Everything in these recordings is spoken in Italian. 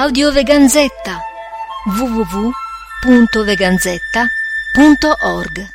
Audioveganzetta www.veganzetta.org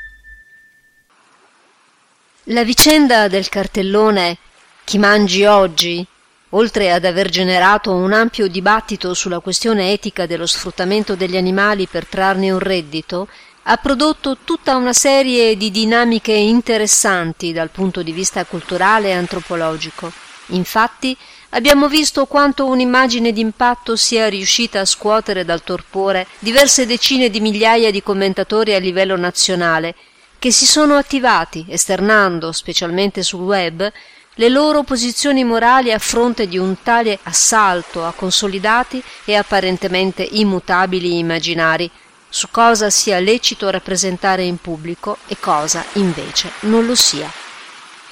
La vicenda del cartellone Chi mangi oggi, oltre ad aver generato un ampio dibattito sulla questione etica dello sfruttamento degli animali per trarne un reddito, ha prodotto tutta una serie di dinamiche interessanti dal punto di vista culturale e antropologico. Infatti, abbiamo visto quanto un'immagine d'impatto sia riuscita a scuotere dal torpore diverse decine di migliaia di commentatori a livello nazionale, che si sono attivati, esternando, specialmente sul web, le loro posizioni morali a fronte di un tale assalto a consolidati e apparentemente immutabili immaginari, su cosa sia lecito rappresentare in pubblico e cosa invece non lo sia.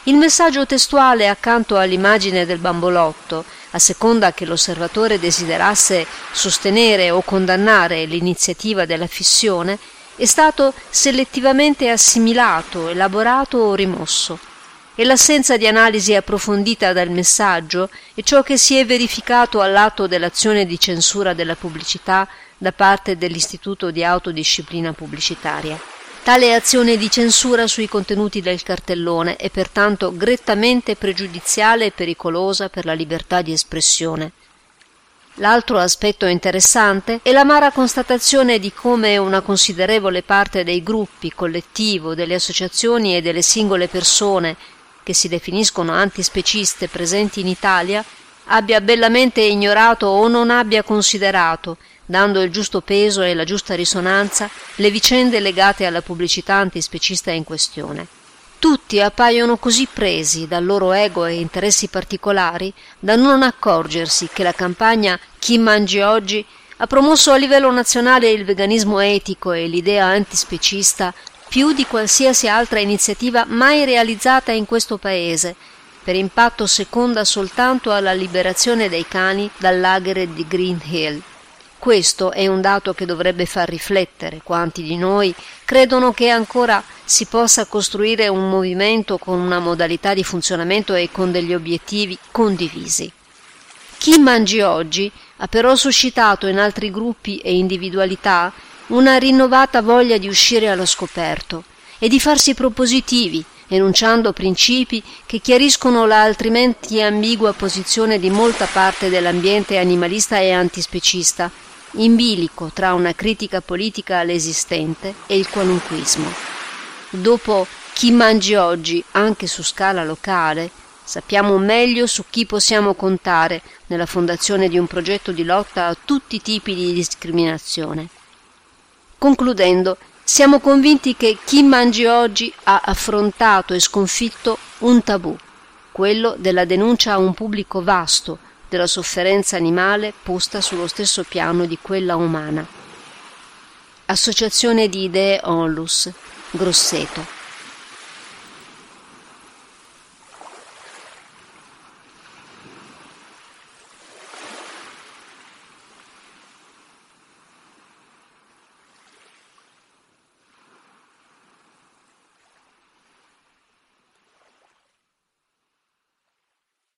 Il messaggio testuale accanto all'immagine del bambolotto, a seconda che l'osservatore desiderasse sostenere o condannare l'iniziativa della fissione, è stato selettivamente assimilato, elaborato o rimosso. E l'assenza di analisi approfondita dal messaggio è ciò che si è verificato all'atto dell'azione di censura della pubblicità da parte dell'Istituto di Autodisciplina Pubblicitaria. Tale azione di censura sui contenuti del cartellone è pertanto grettamente pregiudiziale e pericolosa per la libertà di espressione. L'altro aspetto interessante è l'amara constatazione di come una considerevole parte dei gruppi, collettivo, delle associazioni e delle singole persone che si definiscono antispeciste presenti in Italia abbia bellamente ignorato o non abbia considerato dando il giusto peso e la giusta risonanza, le vicende legate alla pubblicità antispecista in questione. Tutti appaiono così presi dal loro ego e interessi particolari da non accorgersi che la campagna Chi mangi oggi ha promosso a livello nazionale il veganismo etico e l'idea antispecista più di qualsiasi altra iniziativa mai realizzata in questo paese, per impatto seconda soltanto alla liberazione dei cani dal lager di Green Hill. Questo è un dato che dovrebbe far riflettere quanti di noi credono che ancora si possa costruire un movimento con una modalità di funzionamento e con degli obiettivi condivisi. Chi mangi oggi ha però suscitato in altri gruppi e individualità una rinnovata voglia di uscire allo scoperto e di farsi propositivi, enunciando principi che chiariscono la altrimenti ambigua posizione di molta parte dell'ambiente animalista e antispecista in bilico tra una critica politica all'esistente e il qualunquismo. Dopo chi mangi oggi anche su scala locale, sappiamo meglio su chi possiamo contare nella fondazione di un progetto di lotta a tutti i tipi di discriminazione. Concludendo, siamo convinti che chi mangi oggi ha affrontato e sconfitto un tabù, quello della denuncia a un pubblico vasto, della sofferenza animale posta sullo stesso piano di quella umana. Associazione di idee Onlus, Grosseto.